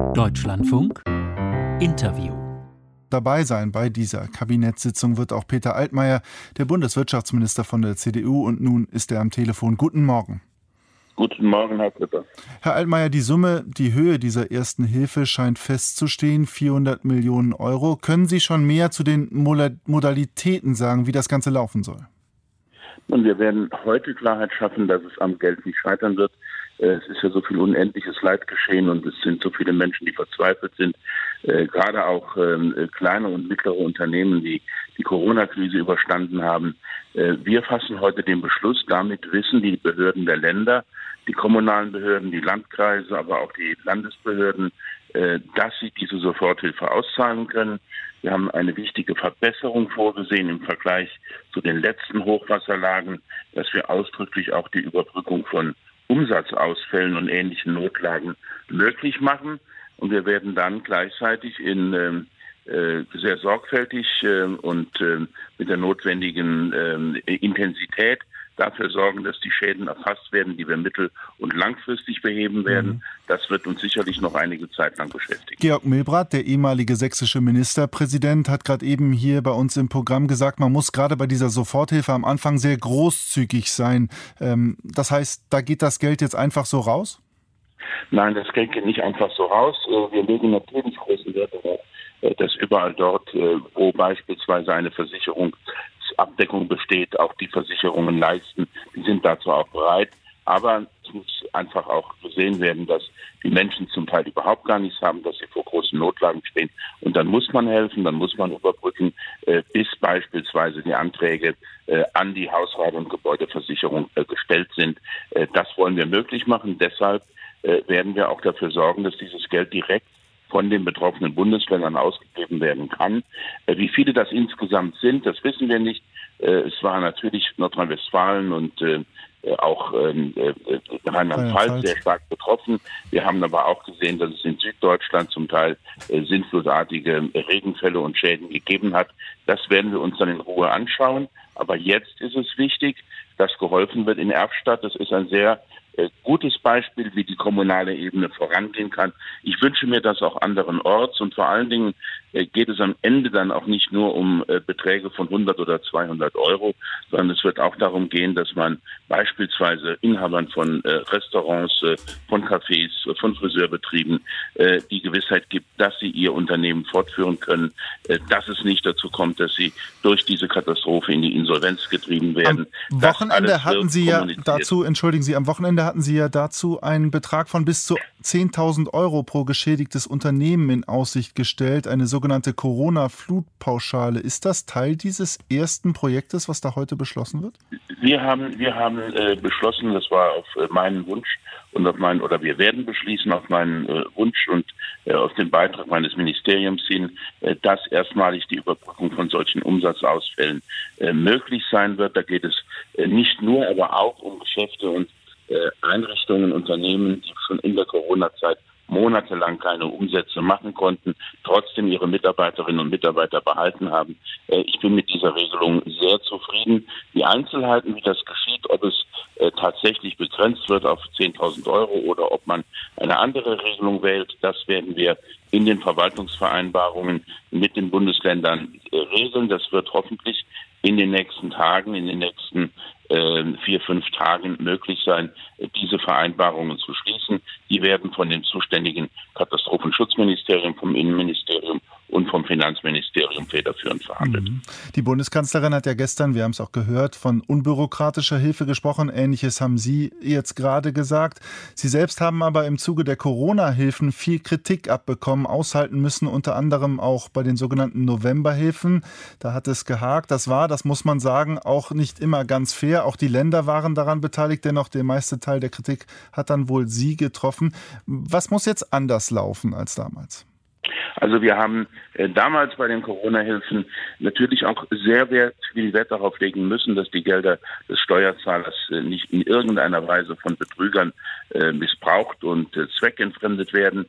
Deutschlandfunk Interview Dabei sein bei dieser Kabinettssitzung wird auch Peter Altmaier, der Bundeswirtschaftsminister von der CDU, und nun ist er am Telefon. Guten Morgen. Guten Morgen, Herr Klitter. Herr Altmaier, die Summe, die Höhe dieser ersten Hilfe scheint festzustehen, 400 Millionen Euro. Können Sie schon mehr zu den Modalitäten sagen, wie das Ganze laufen soll? Und wir werden heute Klarheit schaffen, dass es am Geld nicht scheitern wird. Äh, es ist ja so viel unendliches Leid geschehen und es sind so viele Menschen, die verzweifelt sind. Äh, gerade auch ähm, kleine und mittlere Unternehmen, die die Corona-Krise überstanden haben. Äh, wir fassen heute den Beschluss. Damit wissen die Behörden der Länder, die kommunalen Behörden, die Landkreise, aber auch die Landesbehörden, dass sie diese Soforthilfe auszahlen können. Wir haben eine wichtige Verbesserung vorgesehen im Vergleich zu den letzten Hochwasserlagen, dass wir ausdrücklich auch die Überbrückung von Umsatzausfällen und ähnlichen Notlagen möglich machen. Und wir werden dann gleichzeitig in ähm, äh, sehr sorgfältig äh, und äh, mit der notwendigen äh, Intensität dafür sorgen, dass die Schäden erfasst werden, die wir mittel- und langfristig beheben werden. Mhm. Das wird uns sicherlich noch einige Zeit lang beschäftigen. Georg Milbrat, der ehemalige sächsische Ministerpräsident, hat gerade eben hier bei uns im Programm gesagt, man muss gerade bei dieser Soforthilfe am Anfang sehr großzügig sein. Ähm, das heißt, da geht das Geld jetzt einfach so raus? Nein, das Geld geht nicht einfach so raus. Äh, wir legen natürlich großen Wert darauf, äh, dass überall dort, äh, wo beispielsweise eine Versicherung Abdeckung besteht, auch die Versicherungen leisten. Die sind dazu auch bereit. Aber es muss einfach auch gesehen werden, dass die Menschen zum Teil überhaupt gar nichts haben, dass sie vor großen Notlagen stehen. Und dann muss man helfen, dann muss man überbrücken, äh, bis beispielsweise die Anträge äh, an die Hausrat- und Gebäudeversicherung äh, gestellt sind. Das wollen wir möglich machen. Deshalb werden wir auch dafür sorgen, dass dieses Geld direkt von den betroffenen Bundesländern ausgegeben werden kann. Äh, wie viele das insgesamt sind, das wissen wir nicht. Äh, es war natürlich Nordrhein-Westfalen und äh, auch ähm, Rheinland-Pfalz sehr stark betroffen. Wir haben aber auch gesehen, dass es in Süddeutschland zum Teil sinnflutartige Regenfälle und Schäden gegeben hat. Das werden wir uns dann in Ruhe anschauen. Aber jetzt ist es wichtig, dass geholfen wird in Erfstadt. Das ist ein sehr gutes Beispiel, wie die kommunale Ebene vorangehen kann. Ich wünsche mir das auch anderenorts und vor allen Dingen äh, geht es am Ende dann auch nicht nur um äh, Beträge von 100 oder 200 Euro, sondern es wird auch darum gehen, dass man beispielsweise Inhabern von Restaurants, von Cafés, von Friseurbetrieben die Gewissheit gibt, dass sie ihr Unternehmen fortführen können, dass es nicht dazu kommt, dass sie durch diese Katastrophe in die Insolvenz getrieben werden. Am Wochenende hatten Sie ja dazu, entschuldigen Sie, am Wochenende hatten Sie ja dazu einen Betrag von bis zu 10.000 Euro pro geschädigtes Unternehmen in Aussicht gestellt, eine sogenannte Corona-Flutpauschale. Ist das Teil dieses ersten Projektes, was da heute beschlossen wird? Wir haben, wir haben äh, beschlossen, das war auf äh, meinen Wunsch und auf meinen, oder wir werden beschließen auf meinen äh, Wunsch und äh, auf den Beitrag meines Ministeriums hin, äh, dass erstmalig die Überbrückung von solchen Umsatzausfällen äh, möglich sein wird. Da geht es nicht nur, aber auch um Geschäfte und Einrichtungen, Unternehmen, die schon in der Corona-Zeit monatelang keine Umsätze machen konnten, trotzdem ihre Mitarbeiterinnen und Mitarbeiter behalten haben. Äh, ich bin mit dieser Regelung sehr zufrieden. Die Einzelheiten, wie das geschieht, ob es äh, tatsächlich begrenzt wird auf 10.000 Euro oder ob man eine andere Regelung wählt, das werden wir in den Verwaltungsvereinbarungen mit den Bundesländern äh, regeln. Das wird hoffentlich in den nächsten Tagen, in den nächsten äh, vier, fünf Tagen möglich sein, diese Vereinbarungen zu schließen. Die werden von dem zuständigen Katastrophenschutzministerium, vom Innenministerium und vom Finanzministerium federführend verhandelt. Mhm. Die Bundeskanzlerin hat ja gestern, wir haben es auch gehört, von unbürokratischer Hilfe gesprochen. Ähnliches haben Sie jetzt gerade gesagt. Sie selbst haben aber im Zuge der Corona-Hilfen viel Kritik abbekommen, aushalten müssen, unter anderem auch bei den sogenannten Novemberhilfen. Da hat es gehakt. Das war, das muss man sagen, auch nicht immer ganz fair. Auch die Länder waren daran beteiligt, dennoch der meiste Teil der Kritik hat dann wohl Sie getroffen. Was muss jetzt anders laufen als damals? Also wir haben äh, damals bei den Corona-Hilfen natürlich auch sehr, sehr viel Wert darauf legen müssen, dass die Gelder des Steuerzahlers äh, nicht in irgendeiner Weise von Betrügern äh, missbraucht und zweckentfremdet werden.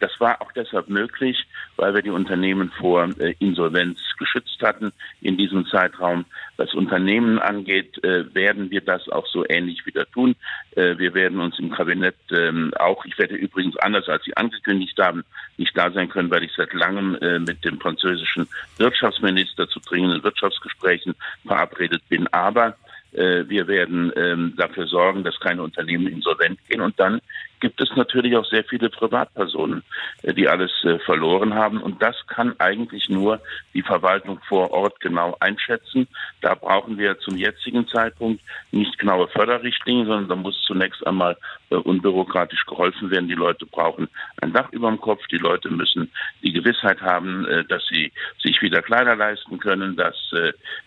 Das war auch deshalb möglich, weil wir die Unternehmen vor Insolvenz geschützt hatten in diesem Zeitraum. Was Unternehmen angeht, werden wir das auch so ähnlich wieder tun. Wir werden uns im Kabinett ähm, auch, ich werde übrigens anders als Sie angekündigt haben, nicht da sein können, weil ich seit langem äh, mit dem französischen Wirtschaftsminister zu dringenden Wirtschaftsgesprächen verabredet bin. Aber äh, wir werden ähm, dafür sorgen, dass keine Unternehmen insolvent gehen. Und dann gibt es natürlich auch sehr viele Privatpersonen, äh, die alles äh, verloren haben. Und das kann eigentlich nur die Verwaltung vor Ort genau einschätzen. Da brauchen wir zum jetzigen Zeitpunkt nicht genaue Förderrichtlinien, sondern da muss zunächst einmal äh, unbürokratisch geholfen werden. Die Leute brauchen ein Dach über dem Kopf. Die Leute müssen die Gewissheit haben, dass sie sich wieder Kleider leisten können, dass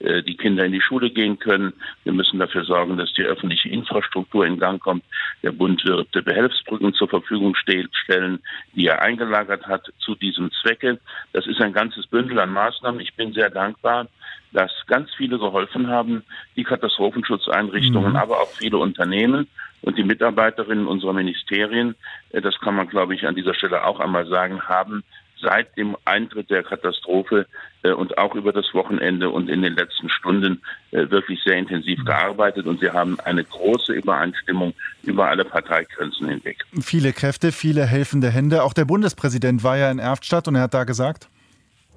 die Kinder in die Schule gehen können. Wir müssen dafür sorgen, dass die öffentliche Infrastruktur in Gang kommt. Der Bund wird behelfsam Hilfsbrücken zur Verfügung stellen, die er eingelagert hat zu diesem Zwecke. Das ist ein ganzes Bündel an Maßnahmen. Ich bin sehr dankbar, dass ganz viele geholfen haben, die Katastrophenschutzeinrichtungen, mhm. aber auch viele Unternehmen und die Mitarbeiterinnen unserer Ministerien, äh, das kann man, glaube ich, an dieser Stelle auch einmal sagen, haben seit dem Eintritt der Katastrophe äh, und auch über das Wochenende und in den letzten Stunden äh, wirklich sehr intensiv gearbeitet und wir haben eine große Übereinstimmung über alle Parteigrenzen hinweg. Viele Kräfte, viele helfende Hände. Auch der Bundespräsident war ja in Erftstadt und er hat da gesagt,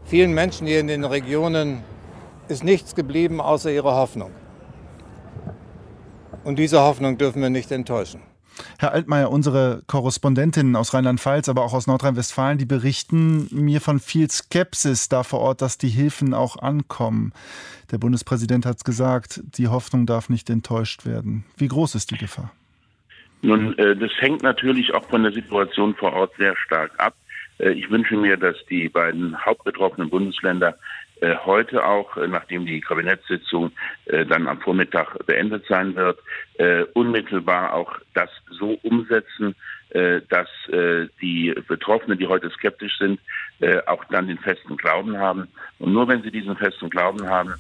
vielen Menschen hier in den Regionen ist nichts geblieben außer ihrer Hoffnung. Und diese Hoffnung dürfen wir nicht enttäuschen. Herr Altmaier, unsere Korrespondentinnen aus Rheinland-Pfalz, aber auch aus Nordrhein-Westfalen, die berichten mir von viel Skepsis da vor Ort, dass die Hilfen auch ankommen. Der Bundespräsident hat es gesagt, die Hoffnung darf nicht enttäuscht werden. Wie groß ist die Gefahr? Nun, äh, das hängt natürlich auch von der Situation vor Ort sehr stark ab. Äh, ich wünsche mir, dass die beiden hauptbetroffenen Bundesländer heute auch, äh, nachdem die Kabinettssitzung äh, dann am Vormittag beendet sein wird, unmittelbar auch das so umsetzen, dass die Betroffenen, die heute skeptisch sind, auch dann den festen Glauben haben. Und nur wenn sie diesen festen Glauben haben,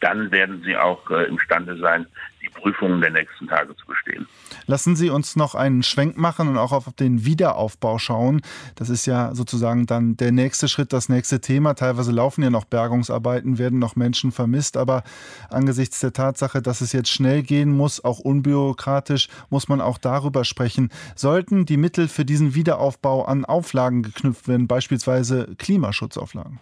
dann werden sie auch imstande sein, die Prüfungen der nächsten Tage zu bestehen. Lassen Sie uns noch einen Schwenk machen und auch auf den Wiederaufbau schauen. Das ist ja sozusagen dann der nächste Schritt, das nächste Thema. Teilweise laufen ja noch Bergungsarbeiten, werden noch Menschen vermisst, aber angesichts der Tatsache, dass es jetzt schnell gehen muss, auch unbürokratisch, muss man auch darüber sprechen. Sollten die Mittel für diesen Wiederaufbau an Auflagen geknüpft werden, beispielsweise Klimaschutzauflagen?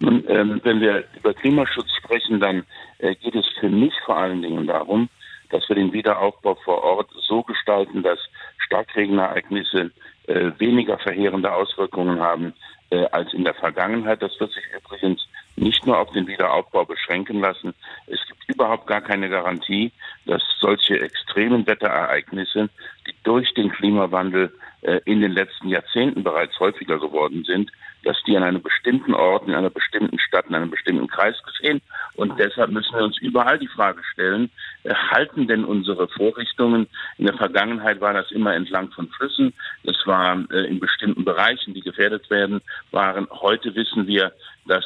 Nun, ähm, wenn wir über Klimaschutz sprechen, dann äh, geht es für mich vor allen Dingen darum, dass wir den Wiederaufbau vor Ort so gestalten, dass Starkregenereignisse äh, weniger verheerende Auswirkungen haben äh, als in der Vergangenheit. Das wird sich übrigens nicht nur auf den Wiederaufbau beschränken lassen. Es gibt überhaupt gar keine Garantie, dass solche extremen Wetterereignisse, die durch den Klimawandel äh, in den letzten Jahrzehnten bereits häufiger geworden sind, dass die an einem bestimmten Ort, in einer bestimmten Stadt, in einem bestimmten Kreis geschehen. Und deshalb müssen wir uns überall die Frage stellen, äh, halten denn unsere Vorrichtungen? In der Vergangenheit war das immer entlang von Flüssen. Das war äh, in bestimmten Bereichen, die gefährdet werden, waren. Heute wissen wir, dass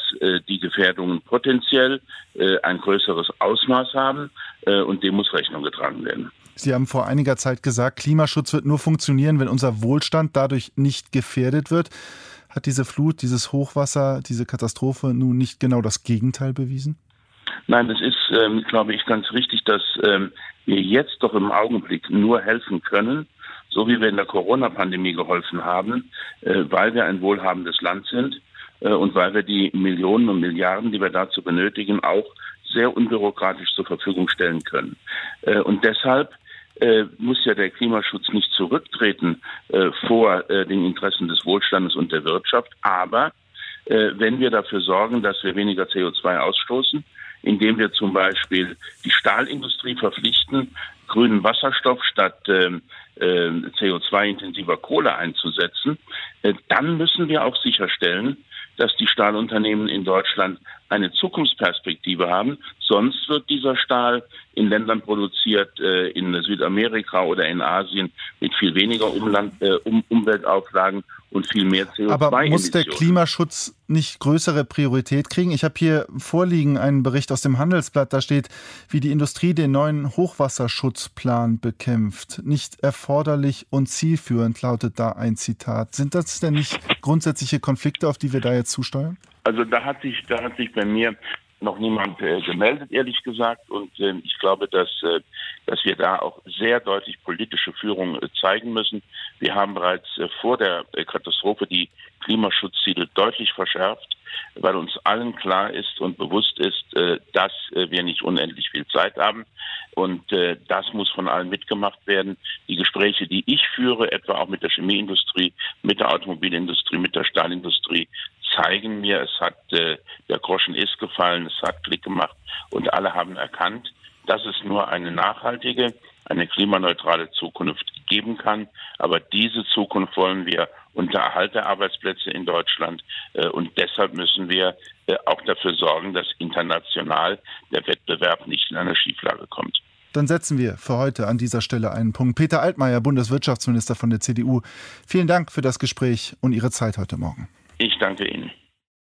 die Gefährdungen potenziell ein größeres Ausmaß haben und dem muss Rechnung getragen werden. Sie haben vor einiger Zeit gesagt, Klimaschutz wird nur funktionieren, wenn unser Wohlstand dadurch nicht gefährdet wird. Hat diese Flut, dieses Hochwasser, diese Katastrophe nun nicht genau das Gegenteil bewiesen? Nein, es ist, ähm, glaube ich, ganz richtig, dass ähm, wir jetzt doch im Augenblick nur helfen können, so wie wir in der Corona-Pandemie geholfen haben, äh, weil wir ein wohlhabendes Land sind äh, und weil wir die Millionen und Milliarden, die wir dazu benötigen, auch sehr unbürokratisch zur Verfügung stellen können. Äh, und deshalb äh, muss ja der Klimaschutz nicht zurücktreten äh, vor äh, den Interessen des Wohlstandes und der Wirtschaft. Aber äh, wenn wir dafür sorgen, dass wir weniger CO2 ausstoßen, indem wir zum Beispiel die Stahlindustrie verpflichten, grünen Wasserstoff statt ähm, äh, CO2-intensiver Kohle einzusetzen, äh, dann müssen wir auch sicherstellen, dass die Stahlunternehmen in Deutschland eine Zukunftsperspektive haben. Sonst wird dieser Stahl in Ländern produziert, äh, in Südamerika oder in Asien, mit viel weniger Umland, äh, um, Umweltauflagen und viel mehr CO2. Aber muss der Klimaschutz nicht größere Priorität kriegen? Ich habe hier vorliegen einen Bericht aus dem Handelsblatt, da steht, wie die Industrie den neuen Hochwasserschutzplan bekämpft. Nicht erforderlich und zielführend lautet da ein Zitat. Sind das denn nicht grundsätzliche Konflikte, auf die wir da jetzt zusteuern? Also da hat sich, da hat sich bei mir noch niemand äh, gemeldet, ehrlich gesagt. Und äh, ich glaube, dass, äh, dass wir da auch sehr deutlich politische Führung äh, zeigen müssen. Wir haben bereits äh, vor der äh, Katastrophe die Klimaschutzziele deutlich verschärft, weil uns allen klar ist und bewusst ist, dass wir nicht unendlich viel Zeit haben. Und das muss von allen mitgemacht werden. Die Gespräche, die ich führe, etwa auch mit der Chemieindustrie, mit der Automobilindustrie, mit der Stahlindustrie, zeigen mir, es hat äh, der Groschen ist gefallen, es hat Klick gemacht und alle haben erkannt, dass es nur eine nachhaltige, eine klimaneutrale Zukunft geben kann. Aber diese Zukunft wollen wir unter Erhalt der Arbeitsplätze in Deutschland. Äh, und deshalb müssen wir äh, auch dafür sorgen, dass international der Wettbewerb nicht in eine Schieflage kommt. Dann setzen wir für heute an dieser Stelle einen Punkt. Peter Altmaier, Bundeswirtschaftsminister von der CDU, vielen Dank für das Gespräch und Ihre Zeit heute Morgen. Ich danke Ihnen.